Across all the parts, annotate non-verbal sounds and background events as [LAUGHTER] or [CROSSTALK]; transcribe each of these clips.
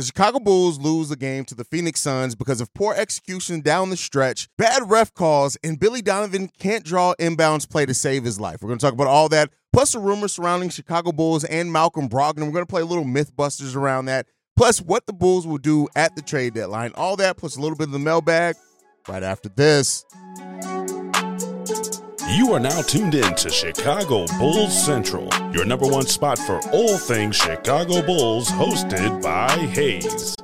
The Chicago Bulls lose the game to the Phoenix Suns because of poor execution down the stretch, bad ref calls, and Billy Donovan can't draw inbounds play to save his life. We're going to talk about all that, plus the rumors surrounding Chicago Bulls and Malcolm Brogdon. We're going to play a little Mythbusters around that, plus what the Bulls will do at the trade deadline. All that, plus a little bit of the mailbag right after this. You are now tuned in to Chicago Bulls Central, your number one spot for all things Chicago Bulls, hosted by Haize.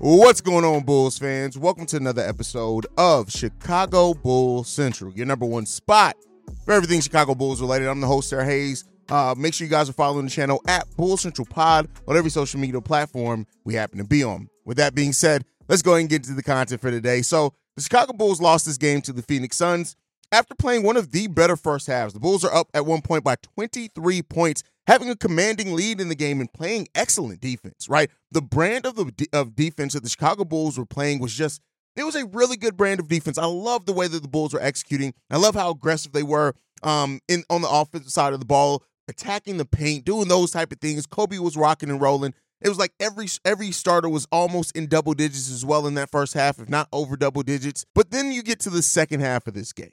What's going on, Bulls fans? Welcome to another episode of Chicago Bulls Central, your number one spot for everything Chicago Bulls related. I'm the host, Sarah Haize. Uh, make sure you guys are following the channel at Bull Central Pod on every social media platform we happen to be on. With that being said, let's go ahead and get into the content for today. So, the Chicago Bulls lost this game to the Phoenix Suns after playing one of the better first halves. The Bulls are up at one point by 23 points, having a commanding lead in the game and playing excellent defense, right? The brand of the of defense that the Chicago Bulls were playing was just it was a really good brand of defense. I love the way that the Bulls were executing. I love how aggressive they were um in on the offensive side of the ball, attacking the paint, doing those type of things. Coby was rocking and rolling. It was like every every starter was almost in double digits as well in that first half, if not over double digits. But then you get to the second half of this game.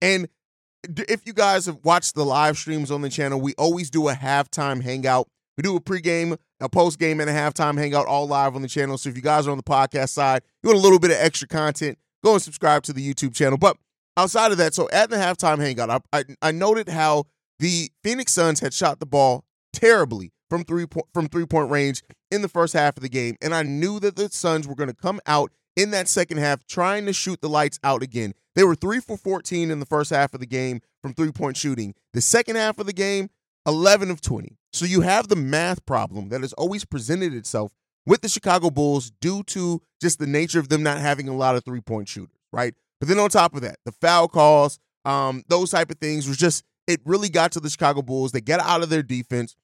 And if you guys have watched the live streams on the channel, we always do a halftime hangout. We do a pregame, a postgame, and a halftime hangout all live on the channel. So if you guys are on the podcast side, you want a little bit of extra content, go and subscribe to the YouTube channel. But outside of that, so at the halftime hangout, I, I, I noted how the Phoenix Suns had shot the ball terribly from three point from three point range in the first half of the game, and I knew that the Suns were going to come out in that second half trying to shoot the lights out again. They were three for 14 in the first half of the game from three point shooting. The second half of the game, 11 of 20. So you have the math problem that has always presented itself with the Chicago Bulls due to just the nature of them not having a lot of three point shooters, right? But then on top of that, the foul calls, um, those type of things was just it really got to the Chicago Bulls. They get out of their defense.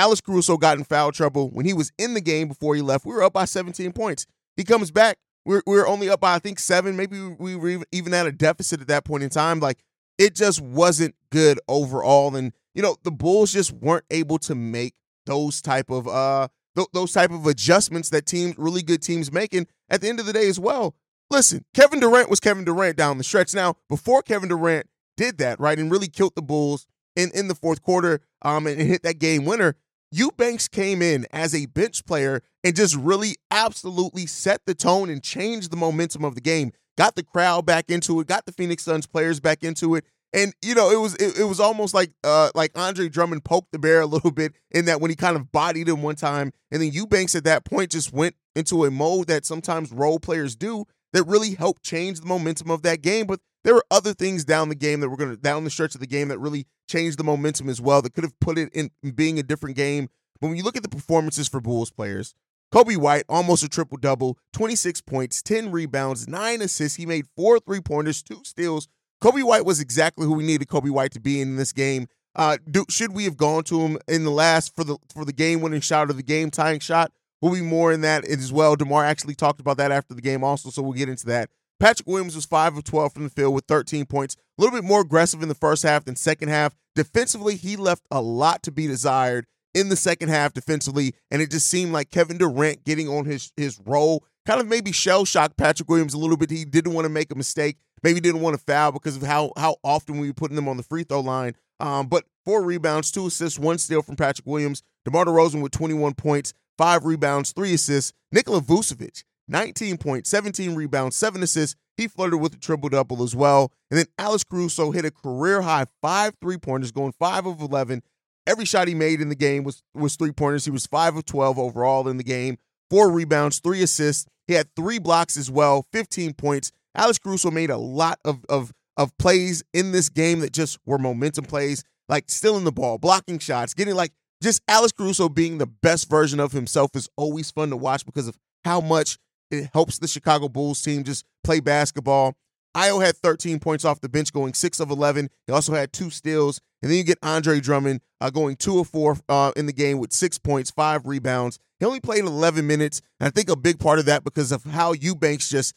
Alex Caruso got in foul trouble when he was in the game before he left. We were up by 17 points. He comes back. We're, we're only up by, I think, seven. Maybe we were even at a deficit at that point in time. Like, it just wasn't good overall. And, you know, the Bulls just weren't able to make those type of uh th- those type of adjustments that teams, really good teams making at the end of the day as well. Listen, Kevin Durant was Kevin Durant down the stretch. Now, before Kevin Durant did that, right, and really killed the Bulls in, in the fourth quarter um, and, and hit that game winner, Eubanks came in as a bench player and just really absolutely set the tone and changed the momentum of the game. Got the crowd back into it, got the Phoenix Suns players back into it. And you know, it was it, it was almost like uh like Andre Drummond poked the bear a [LAUGHS] little bit in that when he kind of bodied him one time, and then Eubanks at that point just went into a mode that sometimes role players do that really helped change the momentum of that game. But there were other things down the game that were going to down the stretch of the game that really changed the momentum as well. That could have put it in being a different game. But when you look at the performances for Bulls players, Coby White almost a triple double, 26 points, 10 rebounds, nine assists. He made four three pointers, two steals. Coby White was exactly who we needed Coby White to be in this game. Uh, do, should we have gone to him in the last for the for the game winning shot or the game tying shot? We'll be more in that as well. DeMar actually talked about that after the game also, so we'll get into that. Patrick Williams was 5 of 12 from the field with 13 points. A little bit more aggressive in the first half than second half. Defensively, he left a lot to be desired in the second half defensively, and it just seemed like Kevin Durant getting on his his role kind of maybe shell shocked Patrick Williams a little bit. He didn't want to make a mistake, maybe didn't want to foul because of how how often we were putting them on the free throw line. Um, but four rebounds, two assists, one steal from Patrick Williams. DeMar DeRozan with 21 points, five rebounds, three assists. Nikola Vucevic, 19 points, 17 rebounds, seven assists. He flirted with a triple double as well. And then Alex Caruso hit a career high five three pointers, going five of 11. Every shot he made in the game was was three pointers. He was five of 12 overall in the game, four rebounds, three assists. He had three blocks as well, 15 points. Alex Caruso made a lot of of of plays in this game that just were momentum plays, like stealing the ball, blocking shots, getting like just Alex Caruso being the best version of himself is always fun to watch because of how much it helps the Chicago Bulls team just play basketball. Ayo had 13 points off the bench, going 6 of 11. He also had two steals. And then you get Andre Drummond uh, going 2 of 4 uh, in the game with six points, five rebounds. He only played 11 minutes. And I think a big part of that because of how Eubanks just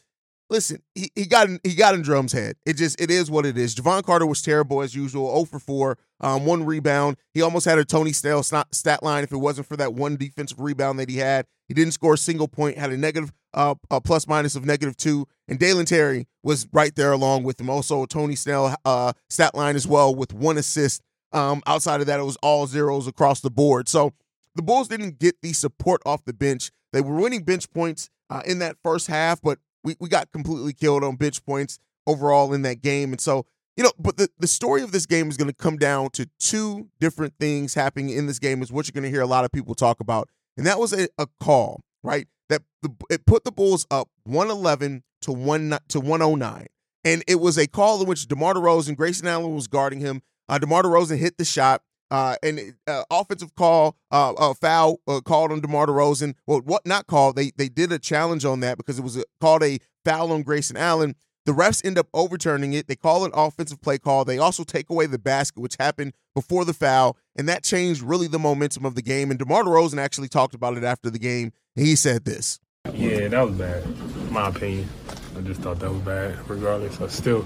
listen, he, he got in, he got in Drum's head. It just it is what it is. Jevon Carter was terrible as usual, 0 for 4, um, one rebound. He almost had a Tony Snell stat line if it wasn't for that one defensive rebound that he had. He didn't score a single point, had a negative uh, a plus minus of negative two, and Dalen Terry was right there along with him. Also, Tony Snell uh, stat line as well with one assist. Um, outside of that, it was all zeros across the board. So the Bulls didn't get the support off the bench. They were winning bench points uh, in that first half, but we, we got completely killed on bench points overall in that game. And so, you know, but the, the story of this game is going to come down to two different things happening in this game, is what you're going to hear a lot of people talk about. And that was a, a call, right? That the, it put the Bulls up 111 to one to 109. And it was a call in which DeMar DeRozan, Grayson Allen was guarding him. Uh, DeMar DeRozan hit the shot. Uh, and uh, offensive call, uh, foul uh, called on DeMar DeRozan. Well, what not called? They they did a challenge on that because it was a, called a foul on Grayson Allen. The refs end up overturning it. They call an offensive play call. They also take away the basket, which happened before the foul, and that changed really the momentum of the game. And DeMar DeRozan actually talked about it after the game. And he said this. Yeah, that was bad, my opinion. I just thought that was bad. Regardless, I still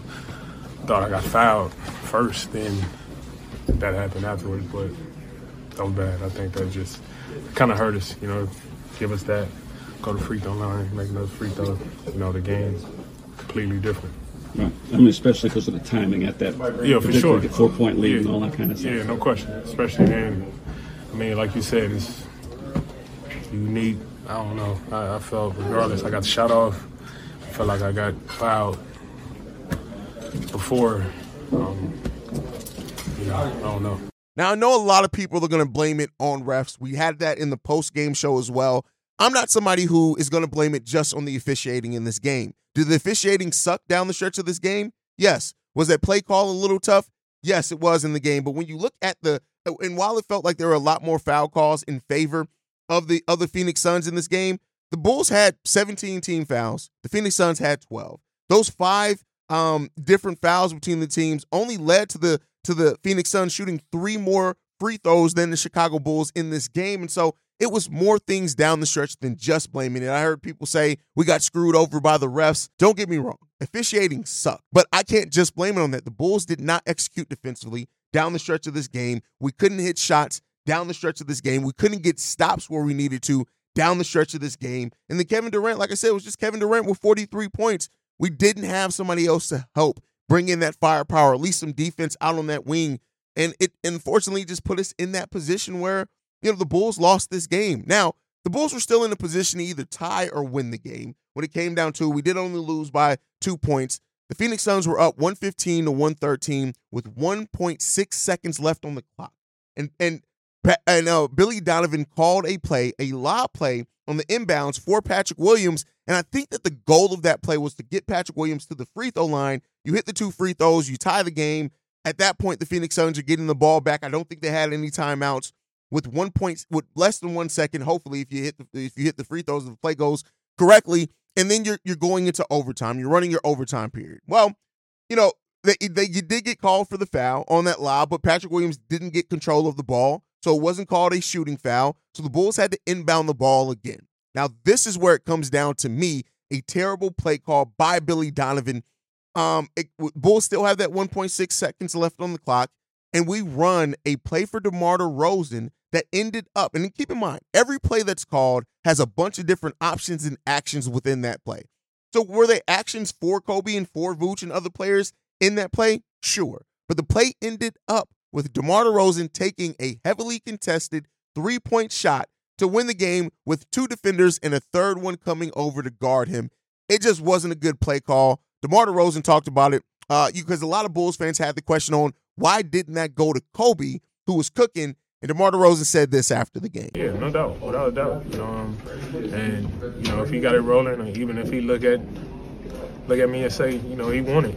thought I got fouled first. Then that happened afterwards, but that was bad. I think that just kind of hurt us, you know, give us that, go to free throw line, make another free throw. You know, the game completely different. Right. I mean, especially because of the timing at that. Yeah, for sure. The four point lead yeah. and all that kind of stuff. Yeah, no question. Especially then. I mean, like you said, it's you need. I don't know. I, I felt regardless, I got shot off. I felt like I got fouled before. Um, I don't know. Now I know a lot of people are going to blame it on refs. We had that in the post game show as well. I'm not somebody who is going to blame it just on the officiating in this game. Did the officiating suck down the stretch of this game? Yes. Was that play call a little tough? Yes, it was in the game. But when you look at the and while it felt like there were a lot more foul calls in favor of the other Phoenix Suns in this game, the Bulls had 17 team fouls. The Phoenix Suns had 12. Those five um, different fouls between the teams only led to the to the Phoenix Suns shooting three more free throws than the Chicago Bulls in this game. And so it was more things down the stretch than just blaming it. I heard people say we got screwed over by the refs. Don't get me wrong, officiating sucked, but I can't just blame it on that. The Bulls did not execute defensively down the stretch of this game. We couldn't hit shots down the stretch of this game. We couldn't get stops where we needed to down the stretch of this game. And then Kevin Durant, like I said, was just Kevin Durant with 43 points. We didn't have somebody else to help bring in that firepower, at least some defense out on that wing. And it unfortunately just put us in that position where, you know, the Bulls lost this game. Now, the Bulls were still in a position to either tie or win the game. When it came down to, we did only lose by two points. The Phoenix Suns were up 115 to 113 with 1.6 seconds left on the clock. And and and uh, Billy Donovan called a play, a lob play on the inbounds for Patrick Williams. And I think that the goal of that play was to get Patrick Williams to the free throw line you hit the two free throws, you tie the game. At that point, the Phoenix Suns are getting the ball back. I don't think they had any timeouts with one point with less than one second. Hopefully, if you hit the, if you hit the free throws, the play goes correctly, and then you're you're going into overtime. You're running your overtime period. Well, you know they, they you did get called for the foul on that lob, but Patrick Williams didn't get control of the ball, so it wasn't called a shooting foul. So the Bulls had to inbound the ball again. Now this is where it comes down to me a terrible play call by Billy Donovan um, it, Bulls still have that 1.6 seconds left on the clock, and we run a play for DeMar DeRozan that ended up. And keep in mind, every play that's called has a bunch of different options and actions within that play. So were they actions for Coby and for Vooch and other players in that play? Sure, but the play ended up with DeMar DeRozan taking a heavily contested three-point shot to win the game with two defenders and a third one coming over to guard him. It just wasn't a good play call. DeMar DeRozan talked about it uh, because a lot of Bulls fans had the question on why didn't that go to Coby, who was cooking, and DeMar DeRozan said this after the game. Yeah, no doubt, without a doubt. Um, and you know, if he got it rolling, or even if he look at look at me and say, you know, he won it,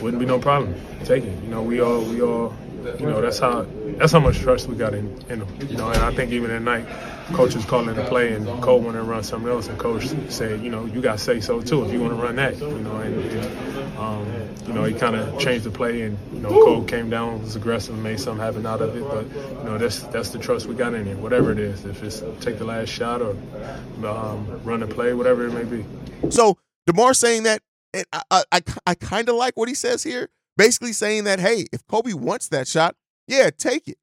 wouldn't be no problem. Take it. You know, we all we all, you know, that's how that's how much trust we got in, in him. You know, and I think even at night, coach was calling the play, and Cole wanted to run something else, and coach said, you know, you got to say so too if you want to run that. You know, and, and um, you know he kind of changed the play, and you know Cole came down, was aggressive, made something happen out of it. But you know that's that's the trust we got in him. Whatever it is, if it's take the last shot or um, run the play, whatever it may be. So Demar saying that, and I, I, I kind of like what he says here. Basically saying that, hey, if Coby wants that shot, yeah, take it.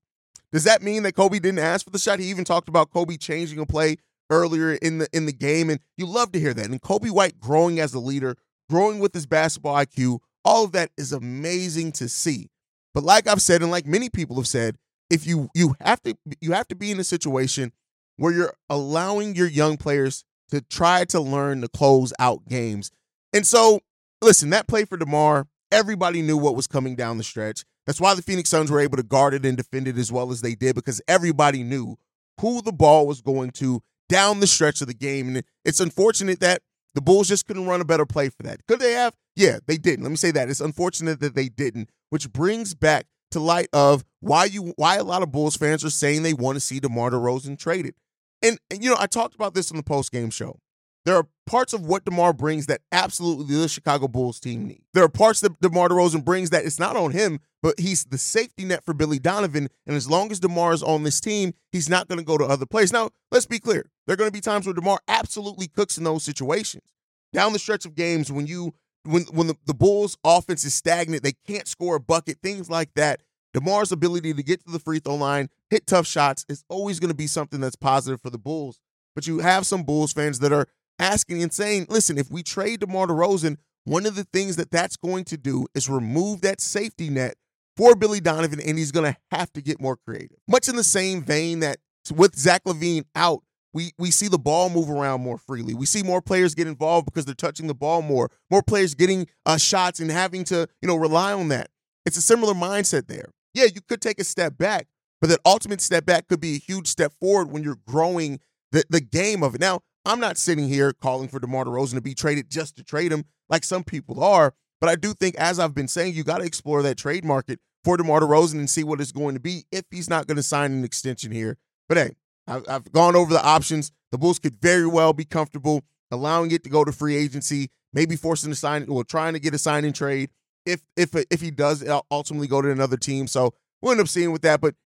Does that mean that Coby didn't ask for the shot? He even talked about Coby changing a play earlier in the in the game, and you love to hear that. And Coby White growing as a leader, growing with his basketball IQ, all of that is amazing to see. But like I've said, and like many people have said, if you you have to you have to be in a situation where you're allowing your young players to try to learn to close out games. And so, listen, that play for DeMar, everybody knew what was coming down the stretch. That's why the Phoenix Suns were able to guard it and defend it as well as they did because everybody knew who the ball was going to down the stretch of the game. And it's unfortunate that the Bulls just couldn't run a better play for that. Could they have? Yeah, they didn't. Let me say that. It's unfortunate that they didn't, which brings back to light of why you why a lot of Bulls fans are saying they want to see DeMar DeRozan traded. And, and you know, I talked about this on the post game show. There are parts of what DeMar brings that absolutely the Chicago Bulls team need. There are parts that DeMar DeRozan brings that it's not on him, but he's the safety net for Billy Donovan. And as long as DeMar is on this team, he's not going to go to other players. Now, let's be clear. There are going to be times where DeMar absolutely cooks in those situations. Down the stretch of games when you when when the, the Bulls offense is stagnant, they can't score a bucket, things like that. DeMar's ability to get to the free throw line, hit tough shots is always going to be something that's positive for the Bulls. But you have some Bulls fans that are asking and saying, listen, if we trade DeMar DeRozan, one of the things that that's going to do is remove that safety net for Billy Donovan, and he's going to have to get more creative. Much in the same vein that with Zach LaVine out, we we see the ball move around more freely. We see more players get involved because they're touching the ball more. More players getting uh, shots and having to you know rely on that. It's a similar mindset there. Yeah, you could take a step back, but that ultimate step back could be a huge step forward when you're growing the the game of it. Now, I'm not sitting here calling for DeMar DeRozan to be traded just to trade him like some people are, but I do think, as I've been saying, you got to explore that trade market for DeMar DeRozan and see what it's going to be if he's not going to sign an extension here. But hey, I've gone over the options. The Bulls could very well be comfortable allowing it to go to free agency, maybe forcing a sign or trying to get a signing trade if if if he does ultimately go to another team. So we'll end up seeing with that. But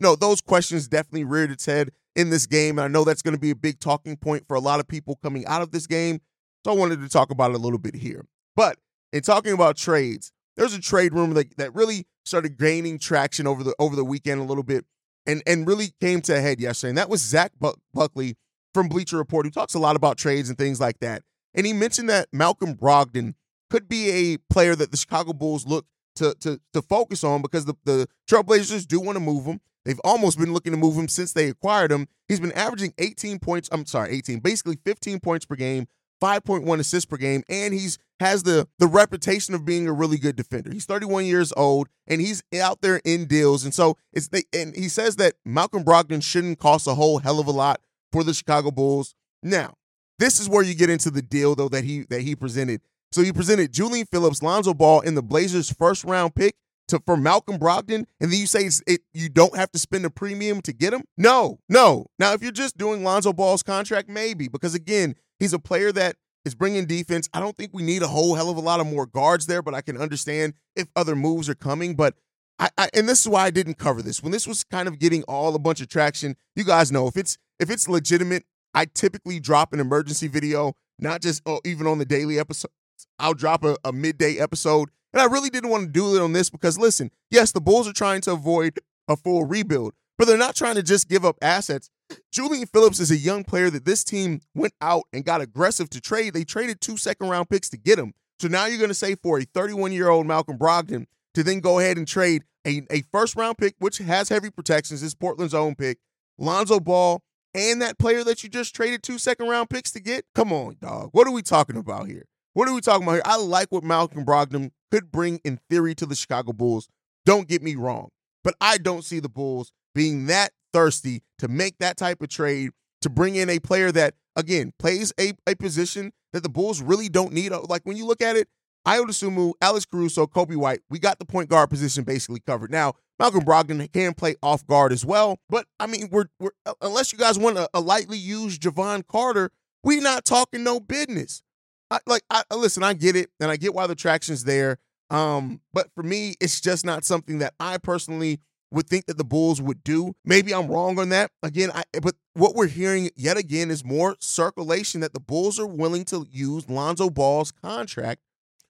you know, those questions definitely reared its head in this game. And I know that's going to be a big talking point for a lot of people coming out of this game. So I wanted to talk about it a little bit here. But in talking about trades, there's a trade rumor that, that really started gaining traction over the over the weekend a little bit and, and really came to a head yesterday. And that was Zach Buckley from Bleacher Report, who talks a lot about trades and things like that. And he mentioned that Malcolm Brogdon could be a player that the Chicago Bulls look to to to focus on because the, the Trailblazers do want to move him. They've almost been looking to move him since they acquired him. He's been averaging 18 points. I'm sorry, 18, basically 15 points per game, 5.1 assists per game, and he's has the the reputation of being a really good defender. He's 31 years old and he's out there in deals. And so it's they and he says that Malcolm Brogdon shouldn't cost a whole hell of a lot for the Chicago Bulls. Now, this is where you get into the deal though that he that he presented. So he presented Julian Phillips, Lonzo Ball in the Blazers' first round pick to for Malcolm Brogdon, and then you say it you don't have to spend a premium to get him? No, no. Now, if you're just doing Lonzo Ball's contract, maybe because again, he's a player that is bringing defense. I don't think we need a whole hell of a lot of more guards there, but I can understand if other moves are coming. But I, I and this is why I didn't cover this when this was kind of getting all a bunch of traction. You guys know if it's if it's legitimate, I typically drop an emergency video, not just oh, even on the daily episode. I'll drop a, a midday episode And I really didn't want to do it on this because, listen, yes, the Bulls are trying to avoid a full rebuild, but they're not trying to just give up assets. Julian Phillips is a young player that this team went out and got aggressive to trade. They traded two second round picks to get him. So now you're going to say for a 31 year old Malcolm Brogdon to then go ahead and trade a, a first round pick, which has heavy protections, is Portland's own pick, Lonzo Ball, and that player that you just traded two second round picks to get? Come on, dog. What are we talking about here? What are we talking about here? I like what Malcolm Brogdon could bring in theory to the Chicago Bulls. Don't get me wrong, but I don't see the Bulls being that thirsty to make that type of trade to bring in a player that, again, plays a, a position that the Bulls really don't need. Uh, like when you look at it, Ayo Dosunmu, Alex Caruso, Coby White, we got the point guard position basically covered. Now, Malcolm Brogdon can play off guard as well, but I mean, we're, we're uh, unless you guys want a, a lightly used Jevon Carter, we not talking no business. I, like, I, listen, I get it, and I get why the traction's there. Um, but for me, it's just not something that I personally would think that the Bulls would do. Maybe I'm wrong on that. Again, I but what we're hearing yet again is more circulation that the Bulls are willing to use Lonzo Ball's contract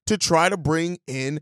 to try to bring in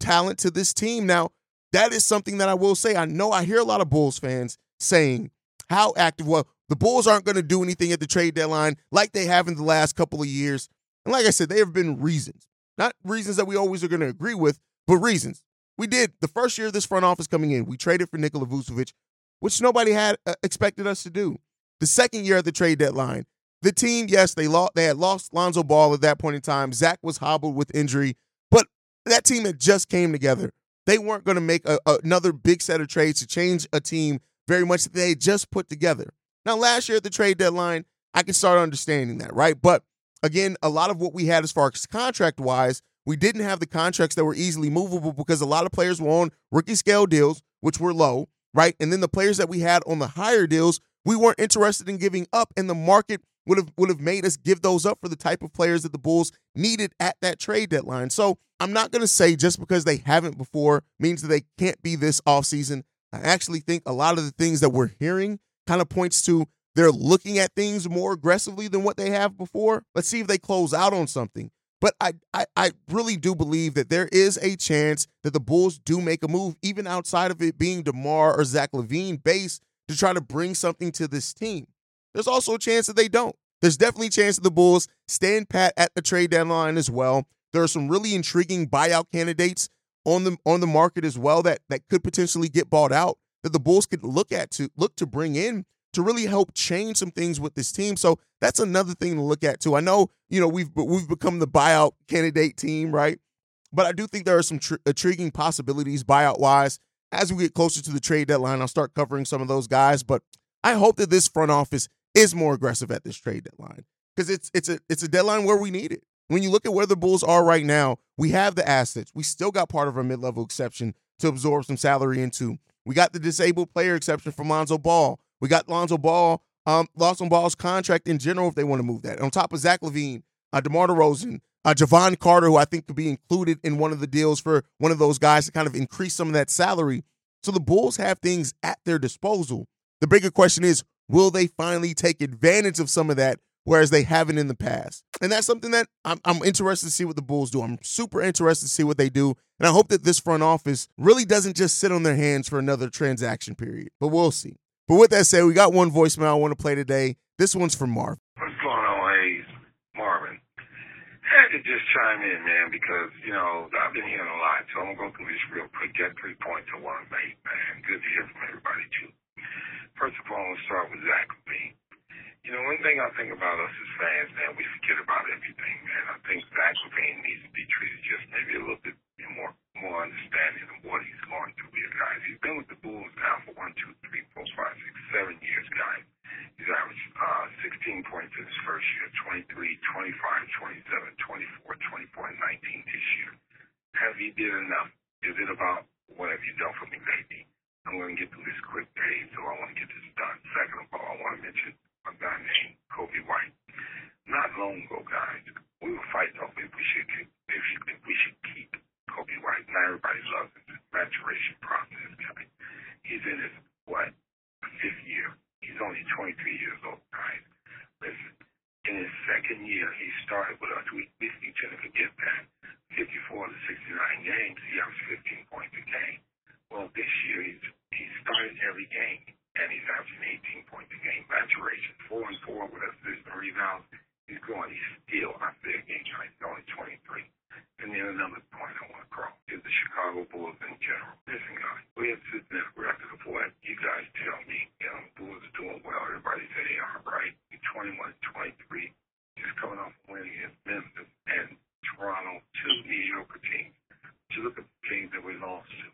talent to this team. Now, that is something that I will say. I know I hear a lot of Bulls fans saying how active well the Bulls aren't going to do anything at the trade deadline like they have in the last couple of years. And like I said, there have been reasons. Not reasons that we always are going to agree with, but reasons. We did the first year of this front office coming in. We traded for Nikola Vucevic, which nobody had uh, expected us to do. The second year of the trade deadline, the team, yes, they lost. They had lost Lonzo Ball at that point in time. Zach was hobbled with injury, but that team had just came together. They weren't going to make a, another big set of trades to change a team very much that they just put together. Now, last year at the trade deadline, I can start understanding that, right? But again, a lot of what we had as far as contract wise we didn't have the contracts that were easily movable because a lot of players were on rookie scale deals, which were low, right? And then the players that we had on the higher deals, we weren't interested in giving up, and the market would have would have made us give those up for the type of players that the Bulls needed at that trade deadline. So I'm not going to say just because they haven't before means that they can't be this offseason. I actually think a lot of the things that we're hearing kind of points to they're looking at things more aggressively than what they have before. Let's see if they close out on something. But I, I, I really do believe that there is a chance that the Bulls do make a move, even outside of it being DeMar or Zach LaVine base, to try to bring something to this team. There's also a chance that they don't. There's definitely a chance that the Bulls stand pat at the trade deadline as well. There are some really intriguing buyout candidates on the on the market as well that that could potentially get bought out that the Bulls could look at to look to bring in to really help change some things with this team. So that's another thing to look at too. I know you know we've we've become the buyout candidate team, right? But I do think there are some tr- intriguing possibilities buyout wise as we get closer to the trade deadline. I'll start covering some of those guys, but I hope that this front office is more aggressive at this trade deadline because it's it's a it's a deadline where we need it. When you look at where the Bulls are right now, we have the assets. We still got part of our mid level exception to absorb some salary into. We got the disabled player exception from Lonzo Ball. We got Lonzo Ball, um, Lonzo Ball's contract in general if they want to move that. On top of Zach LaVine, uh, DeMar DeRozan, uh, Jevon Carter, who I think could be included in one of the deals for one of those guys to kind of increase some of that salary. So the Bulls have things at their disposal. The bigger question is, will they finally take advantage of some of that, whereas they haven't in the past? And that's something that I'm, I'm interested to see what the Bulls do. I'm super interested to see what they do. And I hope that this front office really doesn't just sit on their hands for another transaction period. But we'll see. But with that said, we got one voicemail I want to play today. This one's from Marv. What's going on, Haize? Marvin. Had to just chime in, man, because, you know, I've been hearing a lot, so I'm going to go through this real quick. Get three points I want to make, man. Good to hear from everybody, too. First of all, let's start with Zach LaVine. You know, one thing I think about us as fans, man, we forget about everything, man. I think Zach LaVine needs to be treated just maybe a little bit more understanding of what he's going through here, guys. He's been with the Bulls now for one, two, three, four, five, six, seven years, guys. He's averaged uh, 16 points in his first year, 23, 25, 27, 24, 24, and 19 this year. Have he did enough? Is it about what have you done for me lately? I'm going to get through this quick day, so I want to get this done. Second of all, I want to mention a guy named Coby White. Not long ago, guys, we were fighting over if we should if, if we should keep Coby White. Now everybody loves him. Maturation process guy. He's in his what fifth year. He's only 23 years old, guys. Listen, in his second year, he started with us. We, we need to forget that. 54 to 69 games. every game, and he's averaging 18 points a game. Maturation, four and four with assists and rebounds. He's going. He's still out there game tonight. He's only 23. And then another point I want to cross is the Chicago Bulls in general. Listen, guys, we have sitting there record of what you guys tell me. You know, Bulls are doing well. Everybody say they are, right? 21, 23, just coming off a win against Memphis and Toronto, two mediocre teams. To look at the teams that we lost to,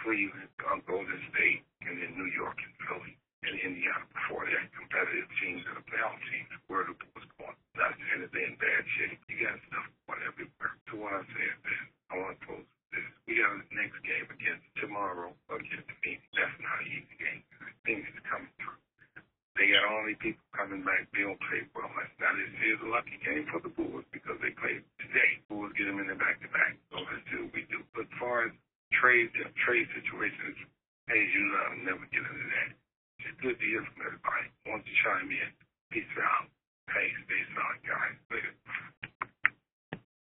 Cleveland, um, Golden State, and then New York and Philly and Indiana before that competitive teams and the playoff teams where the Bulls going. Not saying that they're in bad shape. You got stuff going everywhere. So what I'm saying is, I want to close this. We got the next game against tomorrow against the Phoenix. That's not an easy game. Phoenix is coming through. They got all these people coming back. They don't play well. That's not this is a lucky game for the Bulls because they played today. Bulls get them in the back to back. So let's do what we do. But as far as trade trade situations, as you uh, never get into that. It's good to hear from everybody. Want to chime in. Peace out. Hey, stay solid, guys. Later.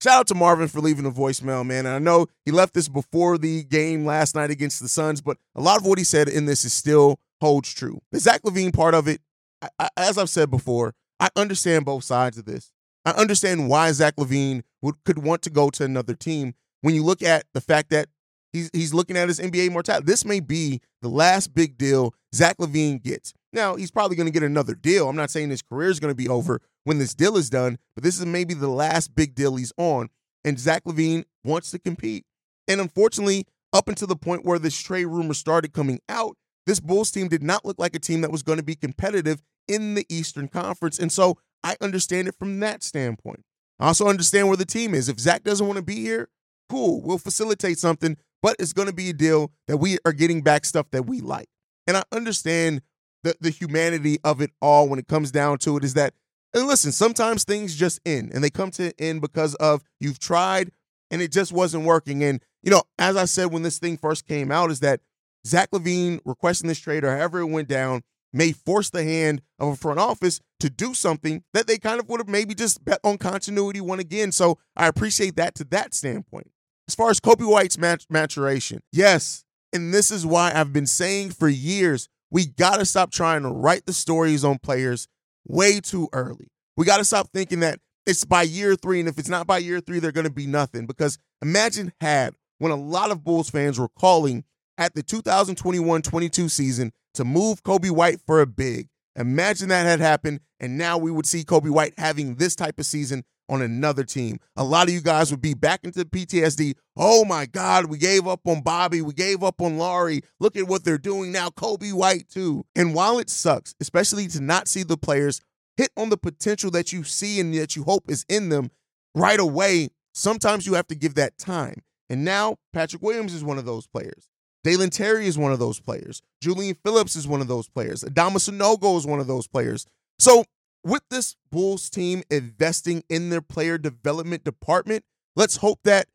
Shout out to Marvin for leaving a voicemail, man. And I know he left this before the game last night against the Suns, but a lot of what he said in this is still holds true. The Zach LaVine part of it, I, I, as I've said before, I understand both sides of this. I understand why Zach LaVine would could want to go to another team when you look at the fact that he's he's looking at his NBA mortality. This may be the last big deal Zach LaVine gets. Now, he's probably going to get another deal. I'm not saying his career is going to be over when this deal is done, but this is maybe the last big deal he's on. And Zach LaVine wants to compete. And unfortunately, up until the point where this trade rumor started coming out, this Bulls team did not look like a team that was going to be competitive in the Eastern Conference. And so I understand it from that standpoint. I also understand where the team is. If Zach doesn't want to be here, cool. We'll facilitate something, but it's going to be a deal that we are getting back stuff that we like. And I understand the, the humanity of it all when it comes down to it is that, and listen, sometimes things just end and they come to an end because of you've tried and it just wasn't working. And, you know, as I said when this thing first came out, is that Zach LaVine requesting this trade or however it went down may force the hand of a front office to do something that they kind of would have maybe just bet on continuity one again. So I appreciate that to that standpoint. As far as Coby White's mat- maturation, yes, and this is why I've been saying for years we got to stop trying to write the stories on players way too early. We got to stop thinking that it's by year three, and if it's not by year three, they're going to be nothing. Because imagine had when a lot of Bulls fans were calling at the 2021 22 season to move Coby White for a big. Imagine that had happened, and now we would see Kobe White having this type of season on another team. A lot of you guys would be back into PTSD. Oh my God, we gave up on Bobby. We gave up on Lauri. Look at what they're doing now. Coby White, too. And while it sucks, especially to not see the players hit on the potential that you see and that you hope is in them right away, sometimes you have to give that time. And now Patrick Williams is one of those players. Dalen Terry is one of those players. Julian Phillips is one of those players. Adama Sanogo is one of those players. So with this Bulls team investing in their player development department, let's hope that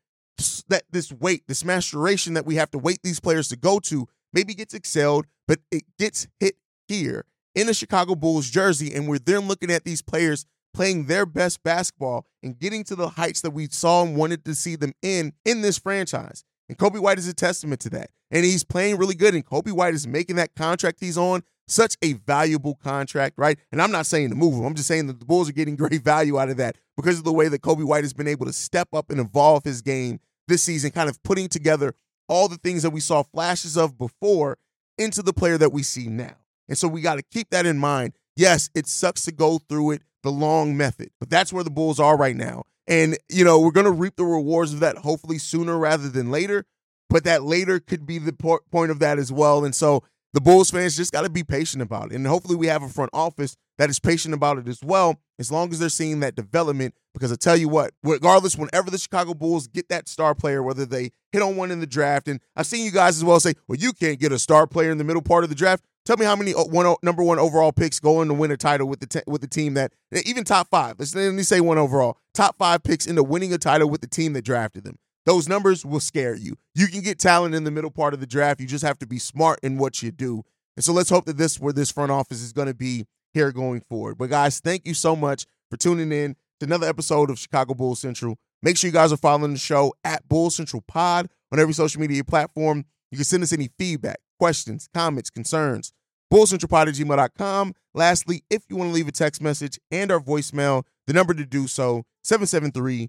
that this wait, this maturation that we have to wait these players to go to, maybe gets excelled, but it gets hit here in a Chicago Bulls jersey, and we're then looking at these players playing their best basketball and getting to the heights that we saw and wanted to see them in in this franchise. And Coby White is a testament to that. And he's playing really good. And Coby White is making that contract he's on such a valuable contract, right? And I'm not saying to move him. I'm just saying that the Bulls are getting [LAUGHS] great value out of that because of the way that Coby White has been able to step up and evolve his game this season, kind of putting together all the things that we saw flashes of before into the player that we see now. And so we got to keep that in mind. Yes, it sucks to go through it the long method, but that's where the Bulls are right now. And, you know, we're going to reap the rewards of that hopefully sooner rather than later, but that later could be the point of that as well. And so the Bulls fans just got to be patient about it. And hopefully we have a front office that is patient about it as well, as long as they're seeing that development. Because I tell you what, regardless, whenever the Chicago Bulls get that star player, whether they hit on one in the draft, and I've seen you guys as well say, well, you can't get a star player in the middle part of the draft. Tell me how many uh, one number one overall picks go in to win a title with the te- with the team that even top five. Let's let me say one overall top five picks into winning a title with the team that drafted them. Those numbers will scare you. You can get talent in the middle part of the draft. You just have to be smart in what you do. And so let's hope that this where this front office is going to be here going forward. But guys, thank you so much for tuning in to another episode of Chicago Bulls Central. Make sure you guys are following the show at Bull Central Pod on every social media platform. You can send us any feedback, questions, comments, concerns. BullCentralPod at gmail.com. Lastly, if you want to leave a text message and our voicemail, the number to do so, 773